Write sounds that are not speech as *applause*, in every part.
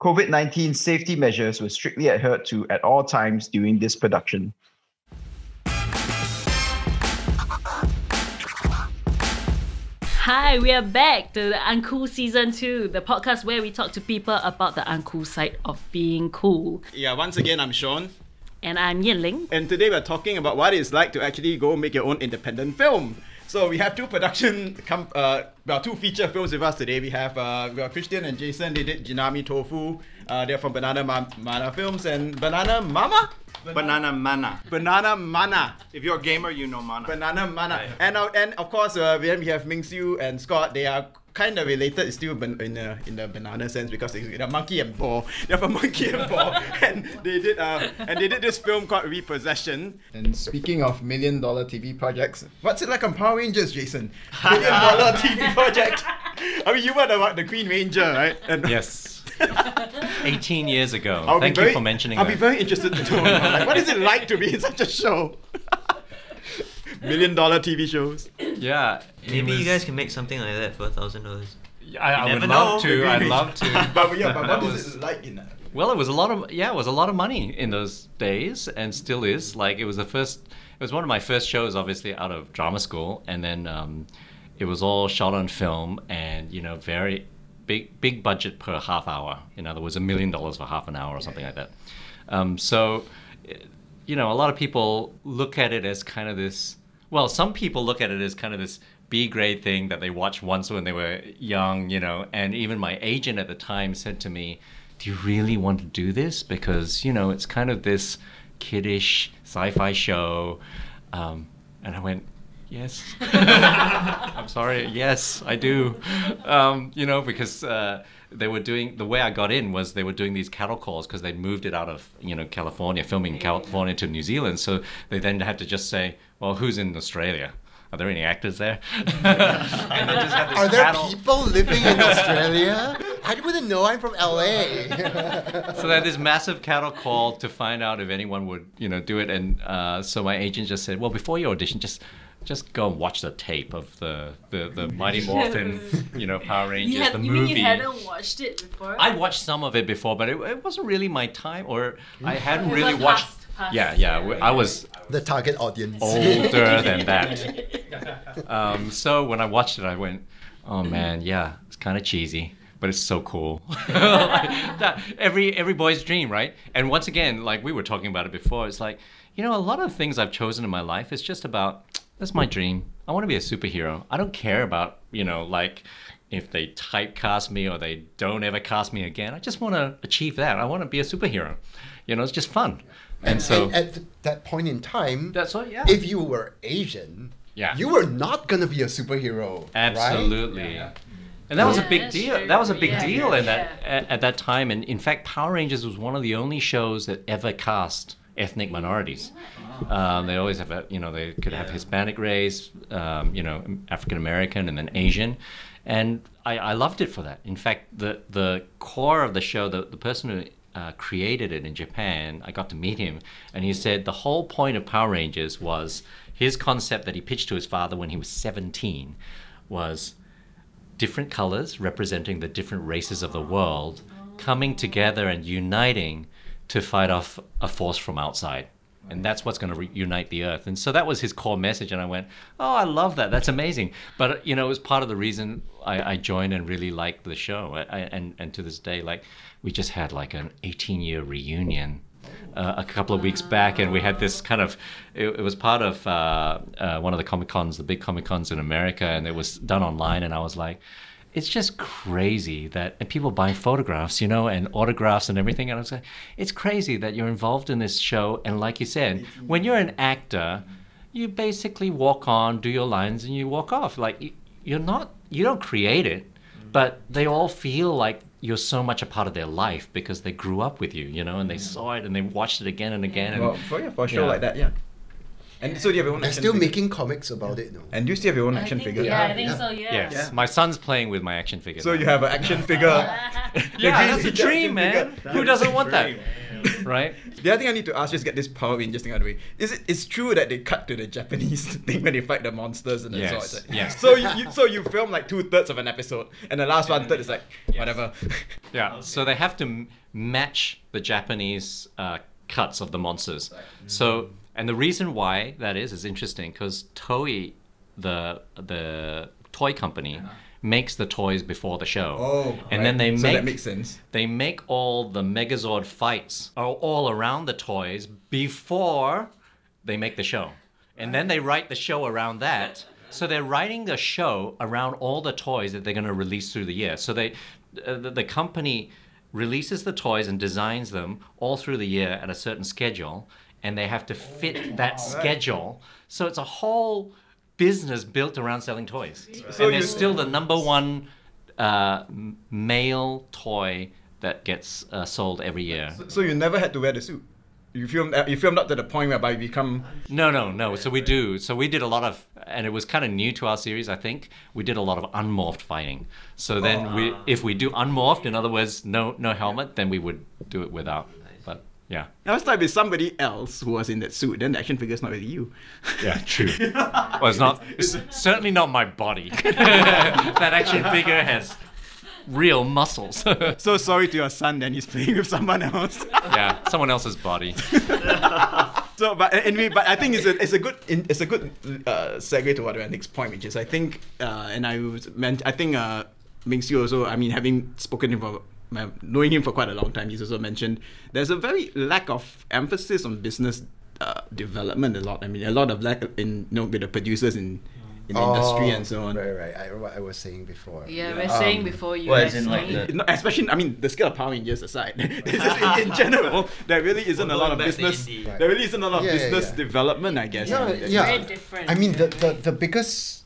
COVID 19 safety measures were strictly adhered to at all times during this production. Hi, we are back to the Uncool Season 2, the podcast where we talk to people about the uncool side of being cool. Yeah, once again, I'm Sean. And I'm Yin Ling. And today we're talking about what it's like to actually go make your own independent film. So we have two production, com- uh, well, two feature films with us today. We have uh, we got Christian and Jason. They did Jinami Tofu. Uh, they're from Banana Ma- Mana Films and Banana Mama. Banana Mana. Banana Mana. If you're a gamer, you know Mana. Banana Mana. And uh, and of course, uh, then we have Ming Xiu and Scott. They are kind of related. It's still ban- in the in the banana sense because they- they're monkey and ball. *laughs* They have a monkey and ball, *laughs* and they did uh and they did this film called Repossession. And speaking of million dollar TV projects, what's it like on Power Rangers, Jason? *laughs* Million dollar TV project. I mean, you were the the Green Ranger, right? And Yes. 18 years ago. I'll be Thank very- you for mentioning I'll that. be very interested to know. Like, what is it like to be in such a show? Million dollar TV shows. Yeah. it Maybe you guys can make something like that for a thousand dollars. I, I would love know. to. I'd *laughs* love to. But yeah, but That what is was- it like in that? Well, it was a lot of yeah, it was a lot of money in those days, and still is. Like it was the first. It was one of my first shows, obviously out of drama school, and then um, it was all shot on film, and you know, very big big budget per half hour. In other words, a million dollars for half an hour or something like that. Um, so, you know, a lot of people look at it as kind of this. Well, some people look at it as kind of this B grade thing that they watched once when they were young, you know. And even my agent at the time said to me, "Do you really want to do this? Because you know, it's kind of this kiddish sci-fi show." Um, and I went, Yes. *laughs* I'm sorry. Yes, I do. Um, you know, because uh, they were doing the way I got in was they were doing these cattle calls because they'd moved it out of you know California, filming in California to New Zealand. So they then had to just say, well, who's in Australia? Are there any actors there? *laughs* and they just had this Are there cattle- people living in Australia? *laughs* I wouldn't know. I'm from LA. so they had this massive cattle call to find out if anyone would, you know, do it. And uh, so my agent just said, well, before your audition, just just go and watch the tape of the the, the Mighty Morphin, *laughs* you know, Power Rangers, You, had, the you movie. mean you hadn't watched it before? I watched some of it before, but it, it wasn't really my time, or I hadn't really were watched. Past- past, yeah, yeah, yeah. I was the target audience. *laughs* older than that. *laughs* Um, so when I watched it, I went, "Oh man, yeah, it's kind of cheesy." But it's so cool. *laughs* Like, that, every every boy's dream, right? And once again, like we were talking about it before, it's like you know a lot of things I've chosen in my life. is just about that's my dream. I want to be a superhero. I don't care about you know like if they typecast me or they don't ever cast me again. I just want to achieve that. I want to be a superhero. You know, it's just fun. And so And at that point in time, that's what. Yeah. if you were Asian, Yeah. you were not gonna be a superhero. Right? Absolutely. And that was a big deal. true. That was a big Yeah, deal in that yeah. at, at that time. And in fact, Power Rangers was one of the only shows that ever cast ethnic minorities. Um, they always have a, you know, they could have Hispanic race, um, you know, African American, and then Asian. And I, I loved it for that. In fact, the the core of the show, the, the person who uh, created it in Japan, I got to meet him, and he said the whole point of Power Rangers was his concept that he pitched to his father when he was 17 was different colors representing the different races of the world coming together and uniting to fight off a force from outside. And that's what's going to reunite the earth. And so that was his core message. And I went, oh, I love that. That's amazing. But, you know, it was part of the reason I, I joined and really liked the show. I, I, and, and to this day, like, we just had like an 18 year reunion uh, a couple of weeks back, and we had this kind of. It, it was part of uh, uh, one of the comic cons, the big comic cons in America, and it was done online. And I was like, it's just crazy that and people buy photographs, you know, and autographs and everything. And I was like, it's crazy that you're involved in this show. And like you said, when you're an actor, you basically walk on, do your lines, and you walk off. Like you- you're not, you don't create it, but they all feel like you're so much a part of their life because they grew up with you, you know, and they saw it and they watched it again and again. And Well, for, yeah, for a show Yeah. like that, yeah. And so do you have your own They're still figure? making comics about it, no? And do you still have your own I action think- figure? Yeah, I think Yeah. so, yeah. yes, Yeah. my son's playing with my action figure. So now. you have an action figure. *laughs* yeah, green that's a *laughs* dream, man. figure. Who doesn't want that? *laughs* right? The other thing I need to ask, just get this Power Rangers thing out of the way. Is it? It's true that they cut to the Japanese thing when they fight the monsters and the Yes, swords. Like, yes. So you, you so you film like two thirds of an episode, and the last one third is like whatever. Yeah. So they have to m- match the Japanese uh, cuts of the monsters. So, and the reason why that is is interesting because Toei, the the toy company, makes the toys before the show. Oh, and then they so make that makes sense. they make all the Megazord fights are all around the toys before they make the show. And then they write the show around that. So they're writing the show around all the toys that they're going to release through the year. So they uh, the, the company releases the toys and designs them all through the year at a certain schedule and they have to fit that schedule. So it's a whole business built around selling toys. So and it's still the number one uh, male toy that gets uh, sold every year. So you never had to wear the suit. You filmed. uh, You filmed up to the point whereby you become. No, no, no. So we do. So we did a lot of, and it was kind of new to our series. I think we did a lot of unmorphed fighting. So then we, if we do unmorphed, in other words, no, no helmet, then we would do it without. Yeah, Now it's like it's somebody else who was in that suit. Then the action figure's not really you. yeah, *laughs* true. well, it's not. It's certainly not my body. *laughs* that action figure has real muscles. *laughs* So sorry to your son. Then he's playing with someone else. yeah, someone else's body. So, but anyway, but I think it's a it's a good it's a good uh, segue to what our next point, which is I think, uh, and I was meant I think uh, Ming Xiu also. I mean, having spoken to him for uh, knowing him for quite a long time, he's also mentioned there's a very lack of emphasis on business uh, development. A lot. I mean, a lot of lack in you know with the producers in in the industry and so on. Oh, Right, right. I, what I was saying before. Yeah, we're saying before you. Well, as in, like, the- No, especially, I mean, the scale of Power Rangers aside, *laughs* it's just in, in *laughs* general, there really isn't a lot of going back to business. indie. There really isn't a lot of Yeah, yeah, business yeah. development, I guess. Yeah, in- yeah. Very different. I mean, the, the, the biggest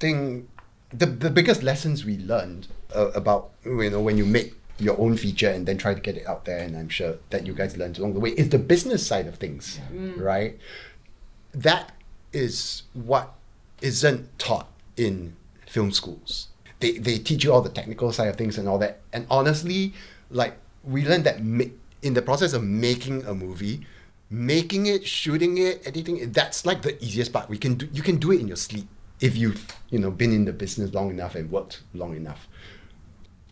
thing, the, the biggest lessons we learned uh, about, you know, when you make your own feature and then try to get it out there, and I'm sure that you guys learned along the way, is the business side of things, right? That is what isn't taught in film schools. They, they teach you all the technical side of things and all that. And honestly, like we learned that ma- in the process of making a movie, making it, shooting it, editing it, that's like the easiest part. We can do you can do it in your sleep if you've you know been in the business long enough and worked long enough.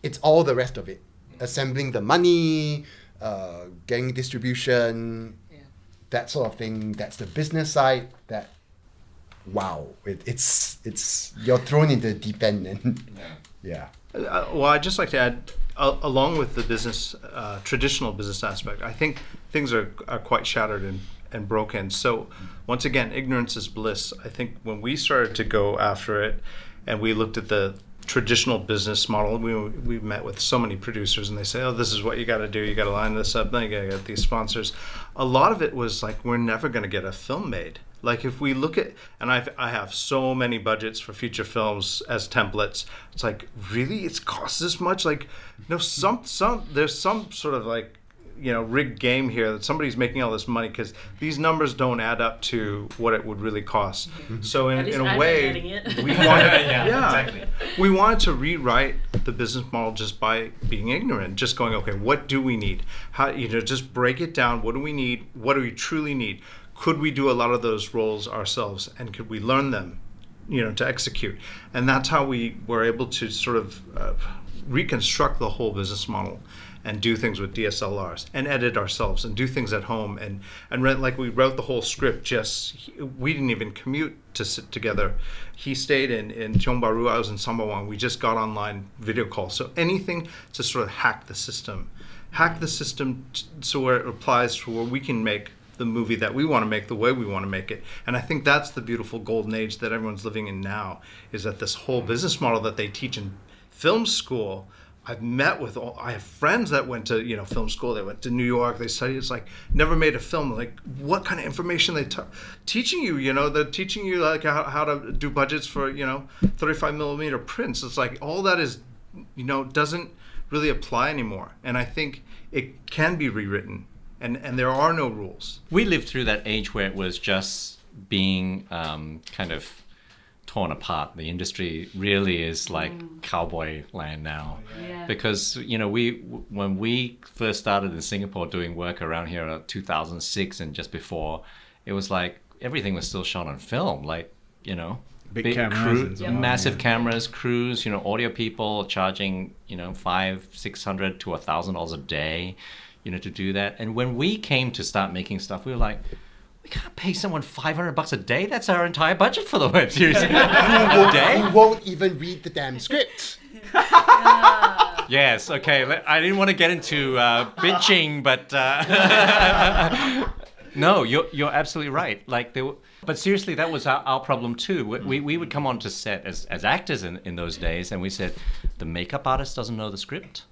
It's all the rest of it, assembling the money, uh, getting distribution, that sort of thing. That's the business side. That wow, it, it's it's you're thrown into the deep end and *laughs* yeah. Uh, well, I'd just like to add, uh, along with the business, uh, traditional business aspect, I think things are, are quite shattered and, and broken. So, once again, ignorance is bliss. I think when we started to go after it and we looked at the traditional business model, we, we met with so many producers and they say, oh, this is what you got to do. You got to line this up, then you got to get these sponsors. A lot of it was like, we're never going to get a film made. Like if we look at, and I've, I have so many budgets for feature films as templates. It's like really, it's cost this much. Like, no, some some there's some sort of like, you know, rigged game here that somebody's making all this money because these numbers don't add up to what it would really cost. So in, in I'm a way, we *laughs* wanted, Yeah, yeah, exactly. we wanted to rewrite the business model just by being ignorant, just going, okay, what do we need? How you know, just break it down. What do we need? What do we truly need? Could we do a lot of those roles ourselves, and could we learn them, you know, to execute? And that's how we were able to sort of uh, reconstruct the whole business model and do things with DSLRs and edit ourselves and do things at home. And and read, like we wrote the whole script just we didn't even commute to sit together. He stayed in in Tiong Bahru I was in Sembawang we just got online video calls. So anything to sort of hack the system hack the system t- so where it applies to where we can make the movie that we want to make the way we want to make it. And i think that's the beautiful golden age that everyone's living in now is that this whole business model that they teach in film school I've met with all, I have friends that went to, you know, film school. They went to New York. They studied. It's like never made a film. Like what kind of information they t- teaching you? You know, they're teaching you like how, how to do budgets for, you know, 35 millimeter prints. It's like all that is, you know, doesn't really apply anymore. And I think it can be rewritten, and and there are no rules. we lived through that age where it was just being um, kind of torn apart. The industry really is like mm. cowboy land now, Yeah. because you know we when we first started in Singapore doing work around here uh, in 2006 and just before, it was like everything was still shot on film, like you know. Big cameras and so on, massive cameras, crews, you know, audio people charging, you know, five, six hundred to a thousand dollars a day, you know, to do that. And when we came to start making stuff, we were like, we can't pay someone five hundred bucks a day. That's our entire budget for the web series. *laughs* a day. You won't even read the damn script. *laughs* Yes. Okay. I didn't want to get into uh, bitching, but uh, *laughs* no, you're you're absolutely right. Like there, were, but seriously, that was our, our problem too. We, we we would come on to set as as actors in, in those days, and we said the makeup artist doesn't know the script,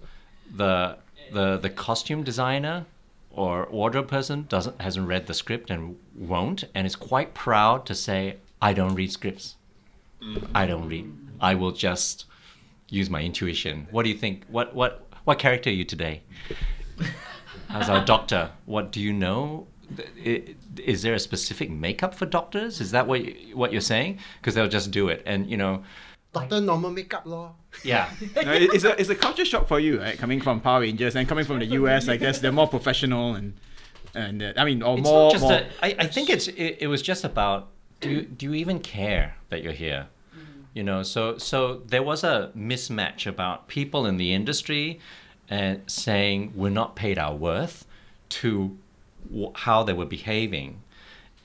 the the the costume designer or wardrobe person doesn't hasn't read the script and won't, and is quite proud to say, I don't read scripts. I don't read. I will just use my intuition. What do you think? What what what character are you today? As our doctor, what do you know? Is there a specific makeup for doctors? Is that what what you're saying? Because they'll just do it, and you know, Doctor normal makeup law. yeah, *laughs* No, it's a it's a culture shock for you, right? Coming from Power Rangers and coming from the US, I guess they're more professional and and uh, I mean, or it's more. not just more a, I, I think it's it, it was just about do you, do you even care that you're here you know so so there was a mismatch about people in the industry and saying we're not paid our worth to w- how they were behaving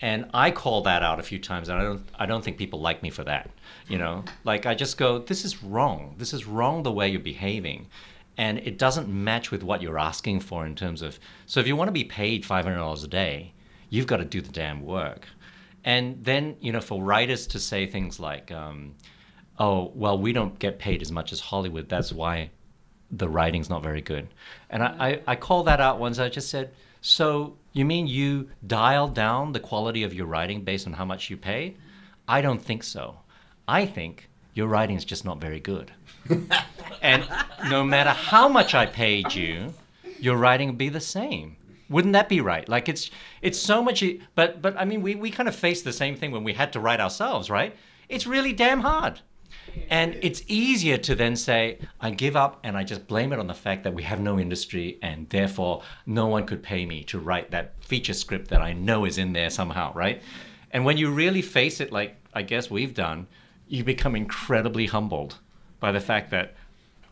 and I call that out a few times, and I don't I don't think people like me for that. You know, like I just go, this is wrong. This is wrong the way you're behaving, and it doesn't match with what you're asking for in terms of. So if you want to be paid five hundred dollars a day, you've got to do the damn work. And then you know, for writers to say things like, um, "Oh, well, we don't get paid as much as Hollywood. That's why the writing's not very good. And I, I, I called that out once. I just said, so you mean you dial down the quality of your writing based on how much you pay? I don't think so. I think your writing is just not very good. *laughs* and no matter how much I paid you, your writing would be the same. Wouldn't that be right? Like it's it's so much but but I mean we, we kind of faced the same thing when we had to write ourselves, right? It's really damn hard. And it's easier to then say, I give up and I just blame it on the fact that we have no industry and therefore no one could pay me to write that feature script that I know is in there somehow, right? And when you really face it, like I guess we've done, you become incredibly humbled by the fact that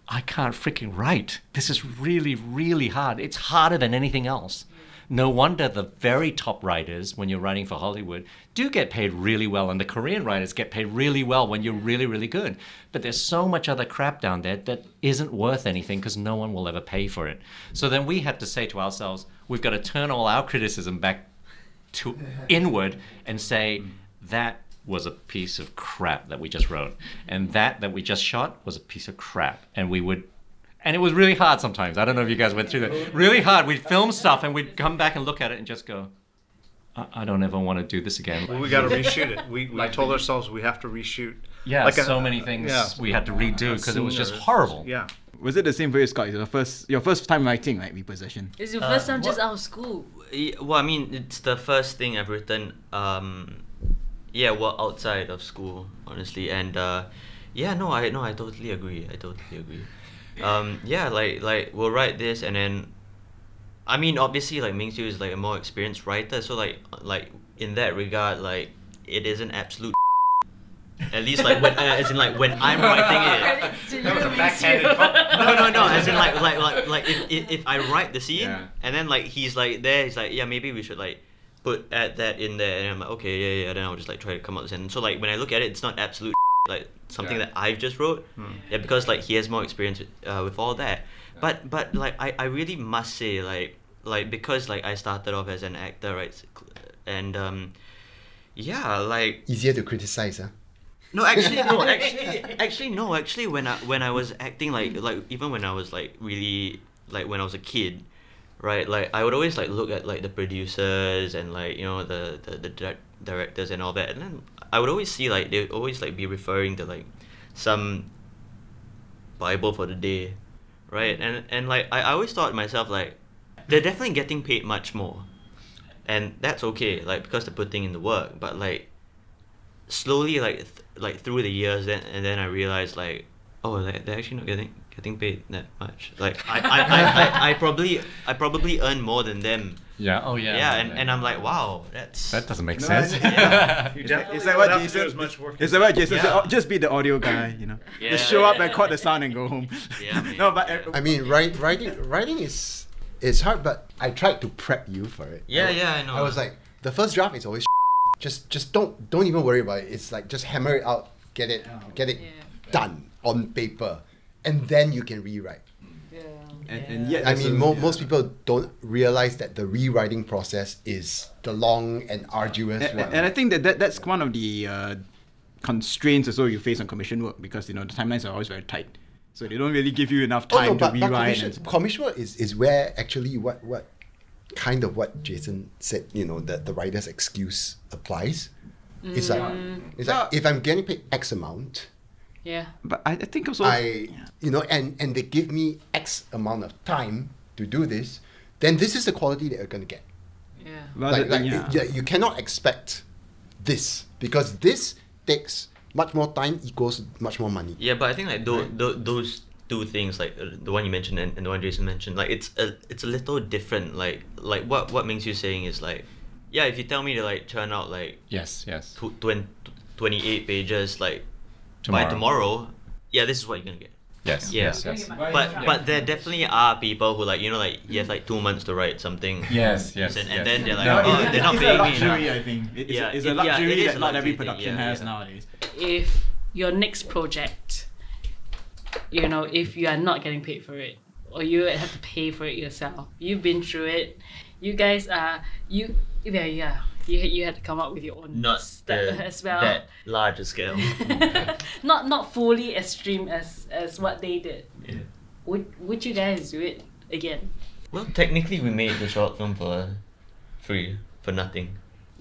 I can't freaking write. This is really, really hard. It's harder than anything else. No wonder the very top writers, when you're writing for Hollywood, do get paid really well, and the Korean writers get paid really well when you're really, really good. But there's so much other crap down there that isn't worth anything because no one will ever pay for it. So then we had to say to ourselves, we've got to turn all our criticism back to *laughs* inward and say that was a piece of crap that we just wrote and that that we just shot was a piece of crap and we would and it was really hard sometimes i don't know if you guys went through that really hard we'd film stuff and we'd come back and look at it and just go i, I don't ever want to do this again Well, we got to reshoot it. We, we told ourselves we have to reshoot. yeah Like a- so many things yeah. we had to redo because it was just horrible Yeah. Was it the same for you, Scott? Your first your first time writing, like repossession. It's your Uh, first time just what- out of school. Well, I mean, it's the first thing I've written. Um, yeah, well, outside of school, honestly, and uh, yeah, no, I no, I totally agree. I totally agree. Um, yeah, like like we'll write this, and then, I mean, obviously, like Ming Xiu is like a more experienced writer, so like like in that regard, like it is an absolute. *laughs* At least like when, uh, as in like when I'm writing it. that was a backhanded no, no, no. As in, like, like, like, like, if, if, if I write the scene Yeah. and then like he's like there, he's like, yeah, maybe we should like put add that in there, and I'm like, okay, yeah, yeah. Then I'll just like try to come up with it. So like when I look at it, it's not absolute like something Yeah. that I've just wrote. Yeah, because like he has more experience with, uh, with all that. But but like I, I really must say like like because like I started off as an actor right, and um, yeah, like Easier to criticize, huh? no, actually, no, *laughs* actually, actually, no, actually, when I when I was acting, like like even when I was like really like when I was a kid, right? Like I would always like look at like the producers and like you know the the, the direct, directors and all that, and then I would always see like they would always like be referring to like some Bible for the day, right? And and like I, I always thought to myself like they're definitely getting paid much more, and that's okay, like because they're putting in the work, but like slowly like th- like through the years, then and then I realized like, oh, they they're actually not getting getting paid that much. Like *laughs* I I, I, I, I probably I probably earn more than them. Yeah. Oh yeah. Yeah, and, and I'm like, wow, that's that doesn't make No, sense. yeah. *laughs* You definitely like don't what have Jason. do as much work. It's like what Jason said. Yeah. "Oh, Just be the audio guy, you know. Yeah, just show yeah, up and yeah. record the sound and go home. Yeah, *laughs* no, but uh, I mean, write, writing writing is is hard, but I tried to prep you for it. Yeah, I, yeah, I know. I was like, the first draft is always just just don't don't even worry about it. It's like just hammer it out, get it get it Yeah. done on paper, and then you can rewrite. Yeah. and, and yet I mean, a- mo- yeah. most people don't realize that the rewriting process is the long and arduous And, one. and I think that, that that's one of the uh, constraints also you face on commission work because you know the timelines are always very tight, so they don't really give you enough Oh, time no, to but, but commission, and, commission work is, is where actually what what kind of what Jason said, you know, that the writer's excuse applies. It's like it's like if I'm getting paid X amount, Yeah. but I, I think also I you know, and and they give me X amount of time to do this, then this is the quality that you're gonna get. Yeah. rather like, like than, it- yeah, you cannot expect this because this takes much more time equals much more money. Yeah, but I think like tho- tho- those two things, like uh, the one you mentioned and, and the one Jason mentioned, like it's a it's a little different. Like like what what makes you saying is like, yeah, if you tell me to like churn out like yes. Yes. tw- 20, 28 pages like by Tomorrow. tomorrow, yeah, this is what you're gonna get. Yes. Yeah. Yes. Yes. But but there definitely are people who like you know like you have like two months to write something. Yes. Yes. And, yes. and then they're like, No, oh, they're not it's a paying me luxury. I think. It's, Yeah, a, it's a it- yeah, luxury that a not every luxury thing, production yeah, has yeah. nowadays. If your next project, you know, if you are not getting paid for it, or you have to pay for it yourself, you've been through it. You guys are you. Yeah, yeah. You you had to come up with your own Not stuff the, as well. that larger scale. *laughs* not not fully extreme as as what they did. Yeah. Would would you guys do it again? Well, technically, we made the short film for free for nothing.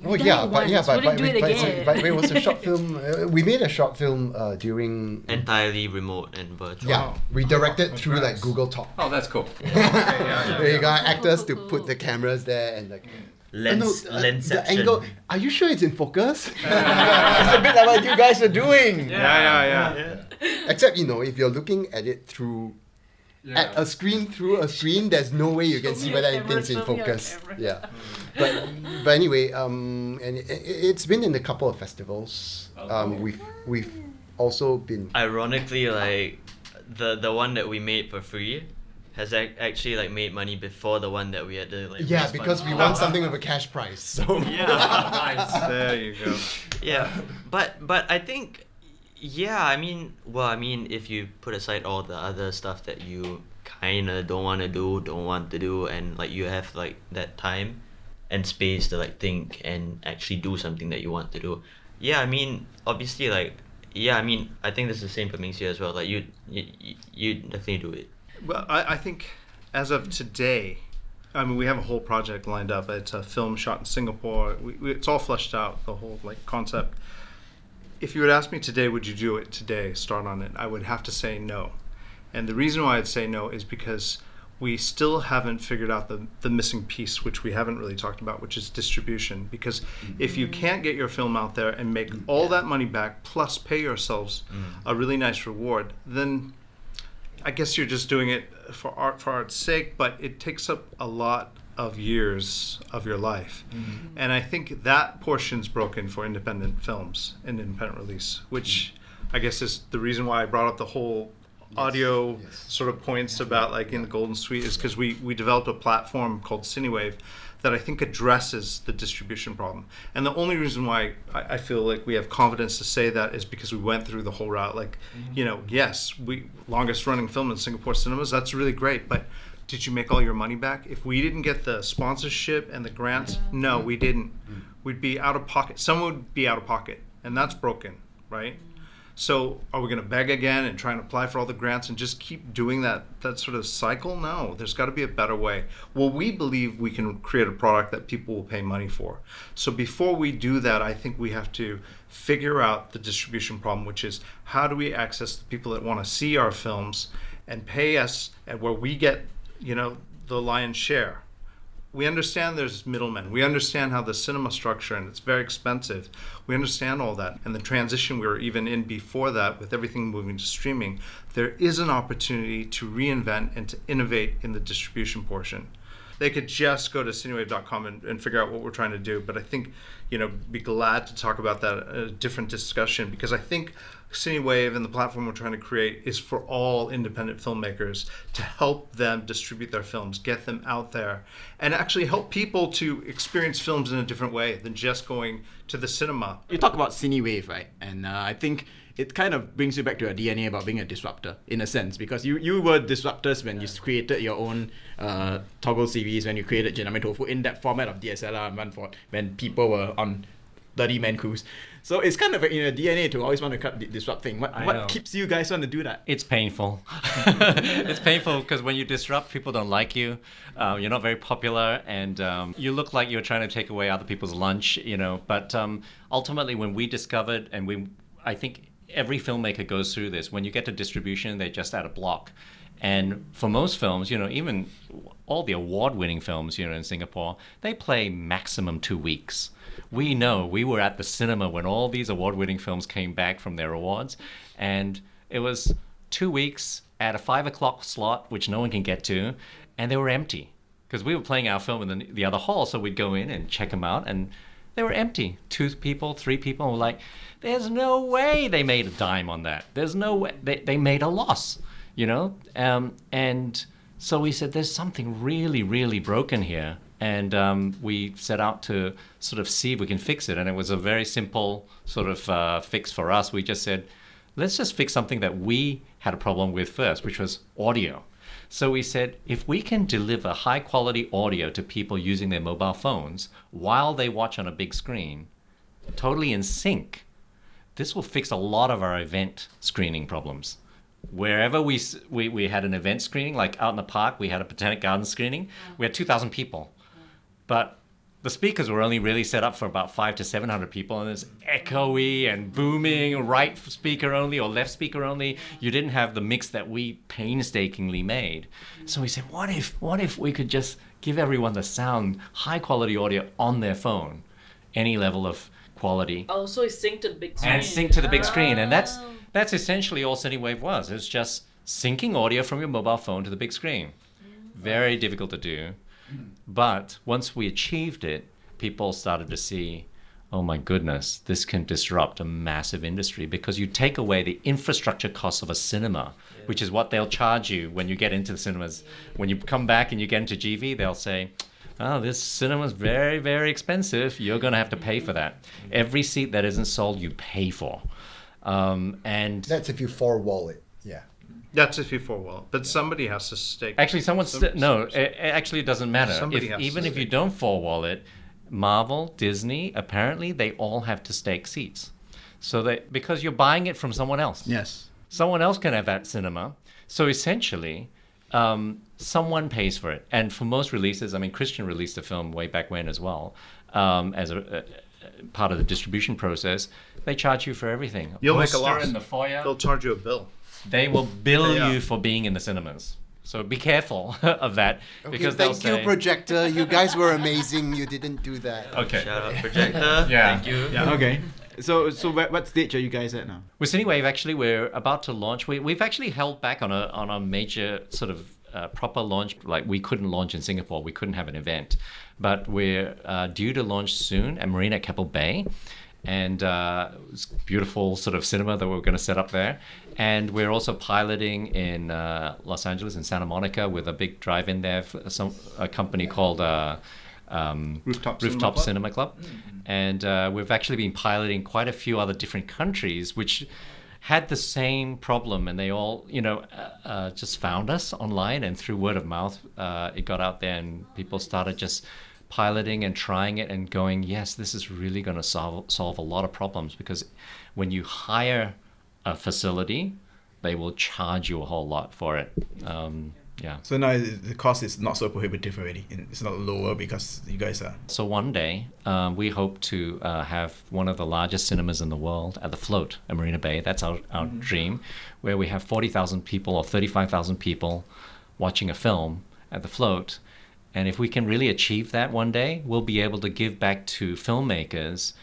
Oh done yeah, but yeah, once, but wouldn't but, do it but, it's but it was a short *laughs* film. Uh, we made a short film uh, during Entirely remote and virtual. yeah, we directed Oh, through like. Google Talk. Oh, that's cool. *laughs* we got actors to put the cameras there and like Lens, uh, no, uh, lens the angle. Are you sure it's in focus? *laughs* it's a bit like what you guys are doing. Yeah, yeah, yeah. Except you know, if you're looking at it through at a screen through a screen, there's no way you can see whether your camera, anything's in show me your focus. Yeah, *laughs* but but anyway, um, and it, it- it's been in a couple of festivals. Um, we've we've also been. Ironically, like the the one that we made for free has ac- actually like made money before the one that we had to like. Yeah, raise because we funds want something with a cash prize. So Yeah. *laughs* There you go. yeah, but but I think, yeah, I mean, well, I mean, if you put aside all the other stuff that you kind of don't want to do, don't want to do, and like you have like that time and space to like think and actually do something that you want to do. Yeah, I mean, obviously, like, yeah, I mean, I think this is the same for Ming Xiu as well. Like, you, you, you definitely do it. Well, I, I think as of today, I mean, we have a whole project lined up. It's a film shot in Singapore. We, we, it's all fleshed out, the whole like concept. If you would ask me today, would you do it today, start on it? I would have to say no. And the reason why I'd say no is because we still haven't figured out the, the missing piece, which we haven't really talked about, which is distribution. Because if you mm-hmm. can't get your film out there and make all that money back, plus pay yourselves mm. a really nice reward, then I guess you're just doing it for art for art's sake, but it takes up a lot of years of your life. Mm-hmm. And I think that portion's broken for independent films and independent release, which mm-hmm. I guess is the reason why I brought up the whole audio yes. sort of points about like in the Golden Suite is because we, we developed a platform called Cinewave that I think addresses the distribution problem. And the only reason why I, I feel like we have confidence to say that is because we went through the whole route. Like, mm-hmm. you know, yes, we longest running film in Singapore cinemas, that's really great, but did you make all your money back? If we didn't get the sponsorship and the grants, no, we didn't. Mm-hmm. We'd be out of pocket. Someone would be out of pocket, and that's broken, right? Mm-hmm. So are we going to beg again and try and apply for all the grants and just keep doing that that sort of cycle? No, there's got to be a better way. Well, we believe we can create a product that people will pay money for. So before we do that, I think we have to figure out the distribution problem, which is how do we access the people that want to see our films and pay us at where we get, you know, the lion's share we understand there's middlemen. We understand how the cinema structure and it's very expensive. We understand all that. And the transition we were even in before that with everything moving to streaming, there is an opportunity to reinvent and to innovate in the distribution portion. They could just go to cinewave.com and, and figure out what we're trying to do. But I think, you know, be glad to talk about that a different discussion because I think CineWave and the platform we're trying to create is for all independent filmmakers to help them distribute their films, get them out there, and actually help people to experience films in a different way than just going to the cinema. You talk about CineWave, right? And uh, I think it kind of brings you back to your DNA about being a disruptor in a sense because you, you were disruptors when you created your own uh, toggle series when you created Gename Tofu in that format of DSLR and Manford when people were on 30 man crews. So it's kind of in your DNA to always want to cut, disrupt thing. What, what keeps you guys want to do that? It's painful. *laughs* *laughs* it's painful because when you disrupt, people don't like you. Um, you're not very popular, and um, you look like you're trying to take away other people's lunch. You know, but um, ultimately, when we discovered, and we, I think every filmmaker goes through this. When you get to distribution, they're just at a block. And for most films, you know, even all the award-winning films, you know, in Singapore, they play maximum two weeks. We know we were at the cinema when all these award-winning films came back from their awards, and it was two weeks at a five o'clock slot, which no one can get to, and they were empty because we were playing our film in the, the other hall, so we'd go in and check them out, and they were empty. Two people, three people were like, "There's no way they made a dime on that. There's no way they they made a loss." you know um, and so we said there's something really really broken here and um, we set out to sort of see if we can fix it and it was a very simple sort of uh, fix for us we just said let's just fix something that we had a problem with first which was audio so we said if we can deliver high quality audio to people using their mobile phones while they watch on a big screen totally in sync this will fix a lot of our event screening problems wherever we, we we had an event screening, like out in the park, we had a Botanic Garden screening. We had two thousand people, but the speakers were only really set up for about five to seven hundred people, and it's echoey and booming, right speaker only or left speaker only. You didn't have the mix that we painstakingly made. So we said, what if what if we could just give everyone the sound, high quality audio on their phone, any level of quality Oh, so it's synced to the big screen. and sync to the big screen. And that's Oh. that's essentially all CineWave was. It's just syncing audio from your mobile phone to the big screen. Mm. Very difficult to do. But once we achieved it, people started to see, oh my goodness, this can disrupt a massive industry because you take away the infrastructure costs of a cinema, which is what they'll charge you when you get into the cinemas. When you come back and you get into GV, they'll say, oh, this cinema's very, very expensive. You're going to have to pay for that. Every seat that isn't sold, you pay for. Um, and That's if you four wall it. Yeah. That's if you four wall, but somebody has to stake. Actually, someone's some- st- no. some- It, it doesn't matter. Somebody If, has to even if you don't four wall it, Marvel, Disney, apparently they all have to stake seats. So that because you're buying it from someone else. Yes. Someone else can have that cinema. So essentially, um, someone pays for it. And for most releases, I mean, Christian released a film way back when as well, um, as a, a, a part of the distribution process. They charge you for everything. You'll make a Poster loss. in the foyer. They'll charge you a bill. They will bill Yeah. you for being in the cinemas. So be careful *laughs* of that because okay, they'll thank you, say, projector. You guys were amazing. You didn't do that. Okay. Shout out projector. *laughs* Yeah. Thank you. Yeah. Okay. So so what, what stage are you guys at now? With CineWave, actually, we're about to launch. We, we've actually held back on a on a major sort of uh, proper launch. Like we couldn't launch in Singapore. We couldn't have an event, but we're uh, due to launch soon at Marina at Keppel Bay, and uh, beautiful sort of cinema that we're going to set up there. And we're also piloting in uh, Los Angeles and Santa Monica with a big drive-in there for some a company called. Uh, um, Rooftop Cinema Rooftop Club? Cinema Club, and uh, we've actually been piloting quite a few other different countries, which had the same problem, and they all, you know, uh, uh, just found us online, and through word of mouth, uh, it got out there, and people started just piloting and trying it and going, yes, this is really going to solve solve a lot of problems because when you hire a facility, they will charge you a whole lot for it. Um, yeah. So now the cost is not so prohibitive already. It's not lower because you guys are. So one day, um, we hope to uh, have one of the largest cinemas in the world at the Float at Marina Bay. That's our, our dream, where we have 40,000 people or 35,000 people watching a film at the Float. And if we can really achieve that one day, we'll be able to give back to filmmakers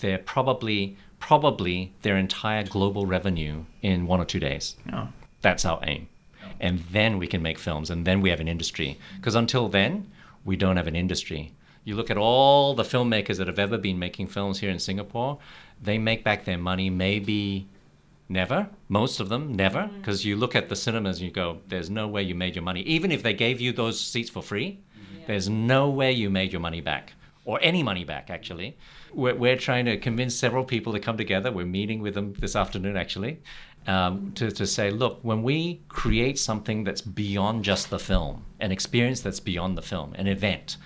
their probably probably their entire global revenue in one or two days. Oh. That's our aim. And then we can make films and then we have an industry. Because until then, we don't have an industry. You look at all the filmmakers that have ever been making films here in Singapore, they make back their money maybe never, most of them never. Mm-hmm. Because you look at the cinemas and you go, there's no way you made your money. Even if they gave you those seats for free, there's no way you made your money back or any money back, actually. We're, we're trying to convince several people to come together. We're meeting with them this afternoon, actually, um, to, to say, look, when we create something that's beyond just the film, an experience that's beyond the film, an event,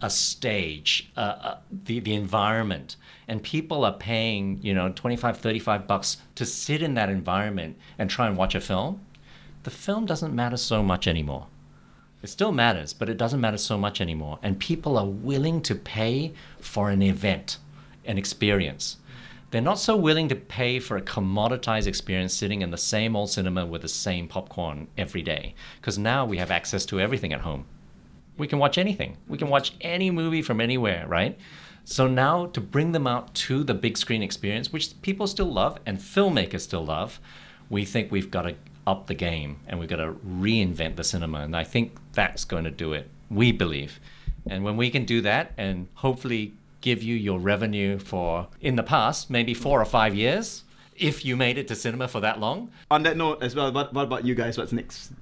a stage, uh, uh, the, the environment, and people are paying, you know, 25, 35 bucks to sit in that environment and try and watch a film, the film doesn't matter so much anymore. It still matters, but it doesn't matter so much anymore. And people are willing to pay for an event, an experience. They're not so willing to pay for a commoditized experience sitting in the same old cinema with the same popcorn every day. Because now we have access to everything at home. We can watch anything. We can watch any movie from anywhere, right? So now to bring them out to the big screen experience, which people still love and filmmakers still love, we think we've got to up the game and we've got to reinvent the cinema. And I think that's going to do it, we believe. And when we can do that and hopefully give you your revenue for, in the past, maybe four or five years, if you made it to cinema for that long, On that note, as well, what, what about you guys? What's next?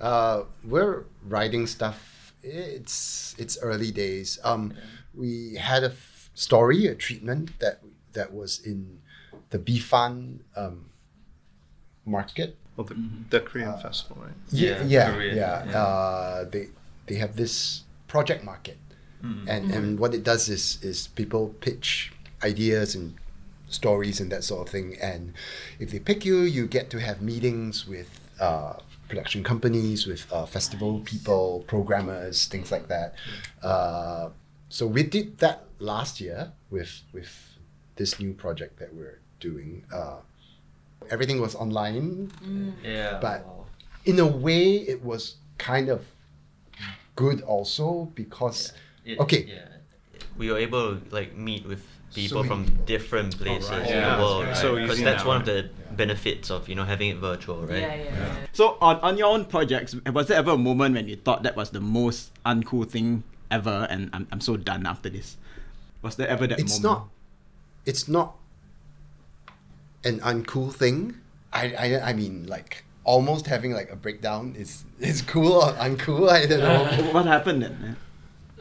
Uh, we're writing stuff. It's it's early days. Um, we had a f- story, a treatment that that was in the Bifan um, market. Well, the, the Korean festival, right? Yeah, Yeah, yeah, Korean, yeah. yeah. Uh, they they have this project market, and and what it does is is people pitch ideas and stories and that sort of thing, and if they pick you, you get to have meetings with uh, production companies, with uh, festival people, programmers, things like that. Uh, so we did that last year with with this new project that we're doing. Everything was online mm. Yeah. But- wow. in a way it was kind of good also because It- okay Yeah. We were able to like meet with people So from many- different oh, places right. in Yeah, the world, it's right? so Because that's now, one of right? the benefits of you know having it virtual, right? Yeah, yeah, yeah. So on, on your own projects, was there ever a moment when you thought that was the most uncool thing ever and I'm, I'm so done after this? Was there ever that it's moment? not it's not an uncool thing I, I i mean like almost having like a breakdown is is cool or uncool i don't know *laughs* What happened then?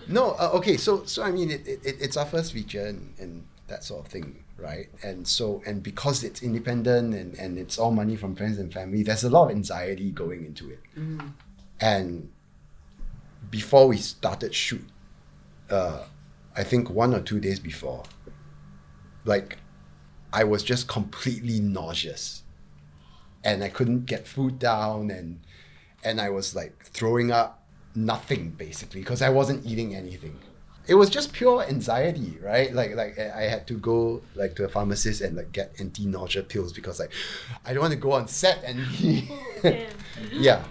No, uh, okay. So, so I mean, it, it, it's our first feature and, and that sort of thing, right? And so, and because it's independent and, and it's all money from friends and family, there's a lot of anxiety going into it. And before we started shoot, uh, I think one or two days before, like, I was just completely nauseous, and I couldn't get food down, and and I was like throwing up nothing basically because I wasn't eating anything. It was just pure anxiety, right? Like like I had to go like to a pharmacist and like get anti-nausea pills because like I don't want to go on set and *laughs* yeah.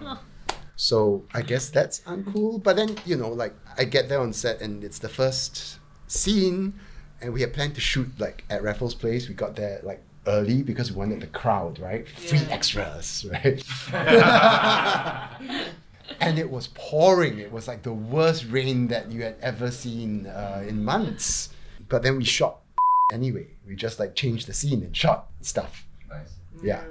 So I guess that's uncool. But then you know like I get there on set and it's the first scene, and we had planned to shoot like at Raffles Place. We got there like early because we wanted the crowd, right? Free extras, *laughs* right? *laughs* and it was pouring. It was like the worst rain that you had ever seen uh, in months. But then we shot *laughs* anyway. We just like changed the scene and shot stuff. Nice. Yeah.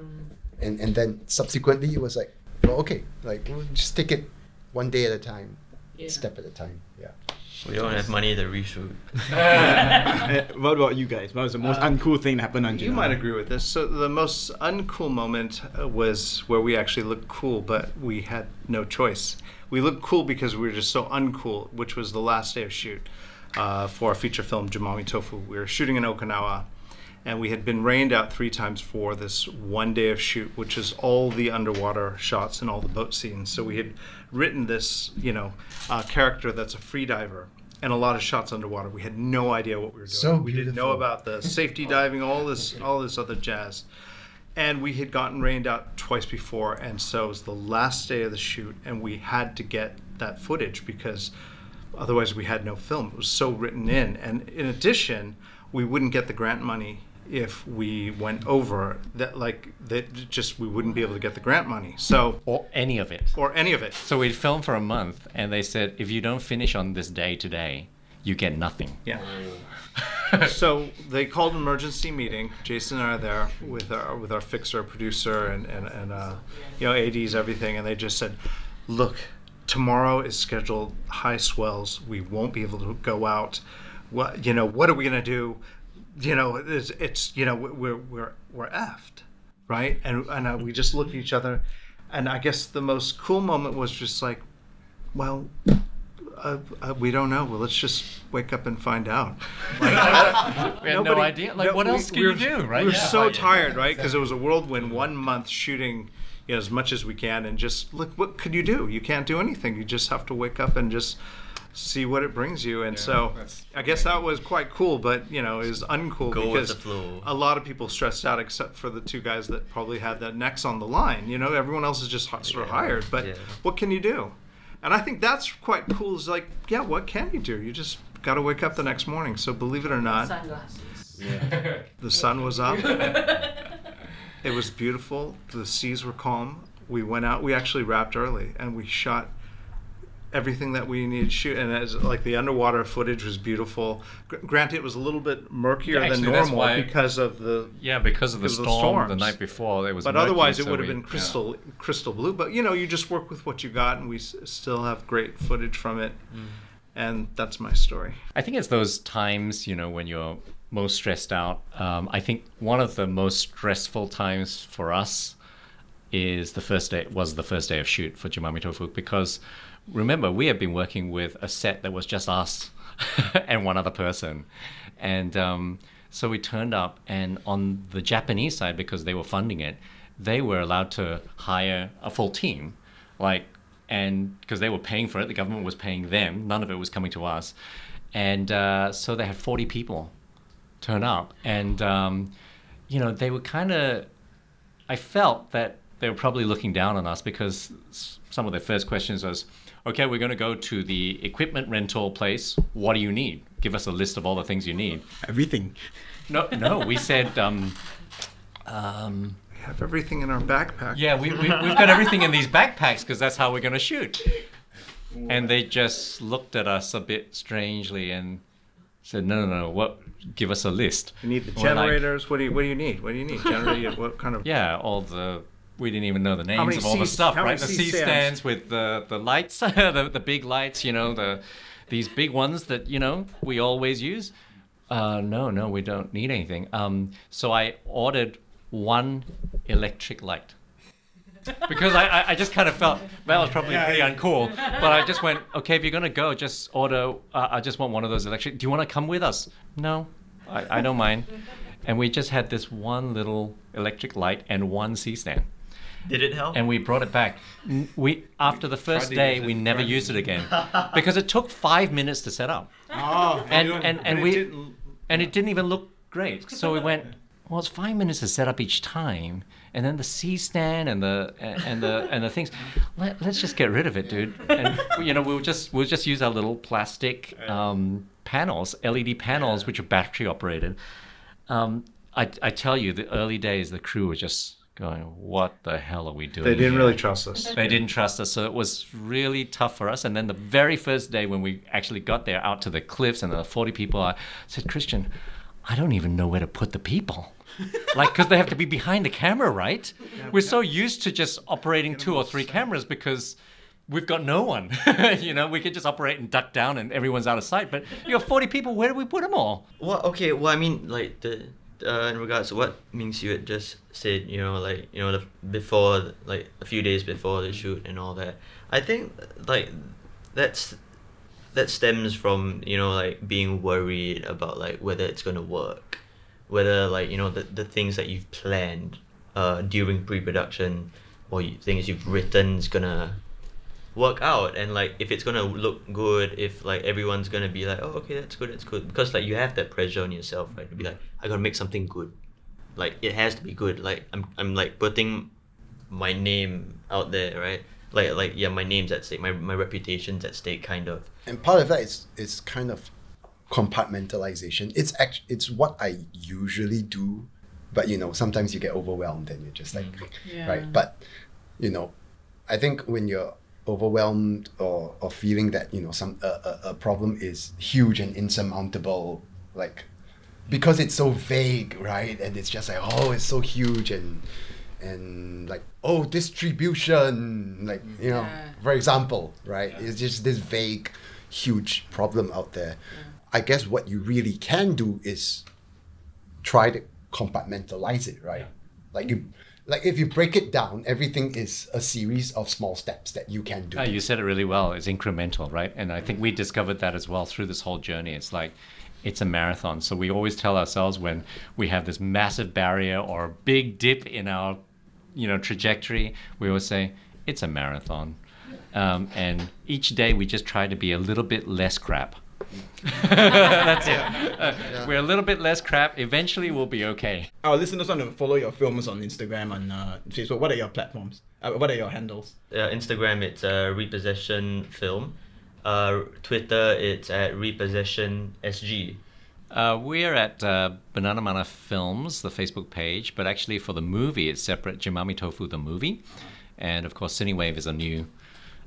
And and then subsequently it was like, well, okay, like we'll just take it one day at a time, Yeah. step at a time. Yeah. We don't have money to reshoot. *laughs* *laughs* What about you guys? What was the most Uh, uncool thing that happened on You July? might agree with this. So the most uncool moment uh, was where we actually looked cool, but we had no choice. We looked cool because we were just so uncool, which was the last day of shoot uh, for our feature film Jumami Tofu. We were shooting in Okinawa, and we had been rained out three times for this one day of shoot, which is all the underwater shots and all the boat scenes. So we had written this, you know, uh, character that's a free diver. And a lot of shots underwater. We had no idea what we were doing. So we didn't know about the safety diving, all this, all this other jazz. And we had gotten rained out twice before, and so it was the last day of the shoot, and we had to get that footage because otherwise we had no film. It was so written in, and in addition, we wouldn't get the grant money if we went over that like that just we wouldn't be able to get the grant money so or any of it. or any of it So we'd film for a month, and they said if you don't finish on this day today, you get nothing. Yeah. *laughs* so they called an emergency meeting. Jason and I are there with our with our fixer, producer, and and, and uh, you know ads, everything, and they just said, "Look, tomorrow is scheduled high swells. We won't be able to go out. What you know? What are we gonna do? You know, it's, it's you know we're we're we're effed, right? And and uh, we just looked at each other, and I guess the most cool moment was just like, well, uh, uh, we don't know. Well, let's just wake up and find out. Like, *laughs* We had no idea. Like, what else can you do, right? We were Yeah. so tired, right? Because it was a whirlwind. One month shooting, you know, as much as we can, and just look. What could you do? You can't do anything. You just have to wake up and just see what it brings you. And so, I guess that was quite cool, but you know, it was uncool Go with because the flow. a lot of people stressed out, except for the two guys that probably had that necks on the line. You know, everyone else is just hi- sort of hired. But yeah. what can you do? And I think that's quite cool. Is like, yeah, what can you do? You just got to wake up the next morning. So believe it or not, Sunglasses. the sun was up. *laughs* it was beautiful. The seas were calm. We went out. We actually wrapped early, and we shot everything that we needed to shoot. And as like the underwater footage was beautiful. Gr- granted, it was a little bit murkier Actually, than normal why- because of the. Yeah, because of the of the storm the night before, it was. But murky, otherwise, it so would have been yeah. crystal crystal blue. But you know, you just work with what you got, and we s- still have great footage from it. And that's my story. I think it's those times, you know, when you're most stressed out. Um, I think one of the most stressful times for us is the first day was the first day of shoot for Jimami Tofu because remember we had been working with a set that was just us *laughs* and one other person, and um, so we turned up and on the Japanese side because they were funding it, they were allowed to hire a full team, like and because they were paying for it, the government was paying them. None of it was coming to us, and uh, so they had forty people turn up, and um, you know they were kind of. I felt that they were probably looking down on us because some of their first questions was, "Okay, we're going to go to the equipment rental place. What do you need? Give us a list of all the things you need." Everything. No, no, we said. Um, um, We have everything in our backpack. yeah, we, we, we've got everything in these backpacks because that's how we're going to shoot. And they just looked at us a bit strangely and said, no, no, no, what? Give us a list. You need the We're like, generators. what do you What do you need? What do you need? Generator. what kind of? yeah, all the, we didn't even know the names of all the stuff, right? The C C stands? stands with the, the lights, *laughs* the, the big lights, you know, the these big ones that, you know, we always use. Uh, no, no, we don't need anything. Um, so I ordered one electric light. *laughs* because I, I, I just kind of felt that was probably pretty uncool. *laughs* But I just went, okay, if you're gonna go, just order. Uh, I just want one of those electric. Do you want to come with us? No, I, I don't mind. And we just had this one little electric light and one C stand, Did it help? and we brought it back. We after the first day, we never used it again *laughs* because it took five minutes to set up Oh, and you- and, and it we didn't- and it didn't even look great. So we went. *laughs* Well, it's five minutes to set up each time, and then the C stand and the and the and the things. Let, let's just get rid of it, dude. And *laughs* you know, we'll just we'll just use our little plastic um, panels, LED panels, which are battery operated. Um, I I tell you, the early days, the crew were just going, "What the hell are we doing?" They didn't here?" really trust us. They didn't trust us, so it was really tough for us. And then the very first day when we actually got there, out to the cliffs, and there were 40 people, I said, Christian, I don't even know where to put the people. *laughs* like, because they have to be behind the camera, right? We're so used to just operating two or three cameras because we've got no one. *laughs* you know, we can just operate and duck down and everyone's out of sight. But you have 40 people, where do we put them all? Well, okay. Well, I mean, like the uh, in regards to what Ming Xiu had just said, you know, like you know, the, before like a few days before the shoot and all that. I think like that's that stems from you know like being worried about like whether it's gonna work, whether like you know the the things that you've planned uh during pre-production or you, things you've written is gonna work out and like if it's gonna look good if like everyone's gonna be like oh okay that's good that's good because like you have that pressure on yourself right to be like i gotta make something good like it has to be good like i'm, I'm like putting my name out there right like like yeah, my name's at stake, my my reputation's at stake, kind of. and part of that is is kind of compartmentalization. It's act, it's what I usually do, but you know sometimes you get overwhelmed and you're just like mm. *laughs* Yeah. right. But you know, I think when you're overwhelmed or, or feeling that you know some a, a, a problem is huge and insurmountable, like because it's so vague, right? And it's just like oh, it's so huge and and like oh distribution like mm. you know Yeah. for example right? It's just this vague huge problem out there. I guess what you really can do is try to compartmentalize it right? Like you like if you break it down everything is a series of small steps that you can do you said it really well. It's incremental, right? And I think we discovered that as well through this whole journey. It's like it's a marathon. So we always tell ourselves when we have this massive barrier or a big dip in our, you know, trajectory, we always say it's a marathon. Um, and each day we just try to be a little bit less crap. *laughs* That's it. Uh, We're a little bit less crap. Eventually, we'll be okay. Our listeners want to follow your films on Instagram and uh, Facebook. What are your platforms? Uh, what are your handles? Uh, Instagram, it's uh, repossession film. Uh, Twitter, it's at repossession SG. Uh, we're at uh, Banana Mana Films, the Facebook page, but actually for the movie, it's separate Jimami Tofu, the movie. And of course, Cinewave is a new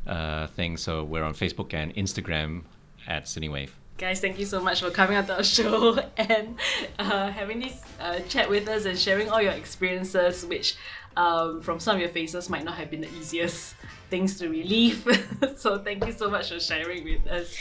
uh, thing, so we're on Facebook and Instagram at Cinewave. Guys, thank you so much for coming on to our show *laughs* and uh, having this uh, chat with us and sharing all your experiences, which um, from some of your faces might not have been the easiest things to relieve. *laughs* so thank you so much for sharing with us.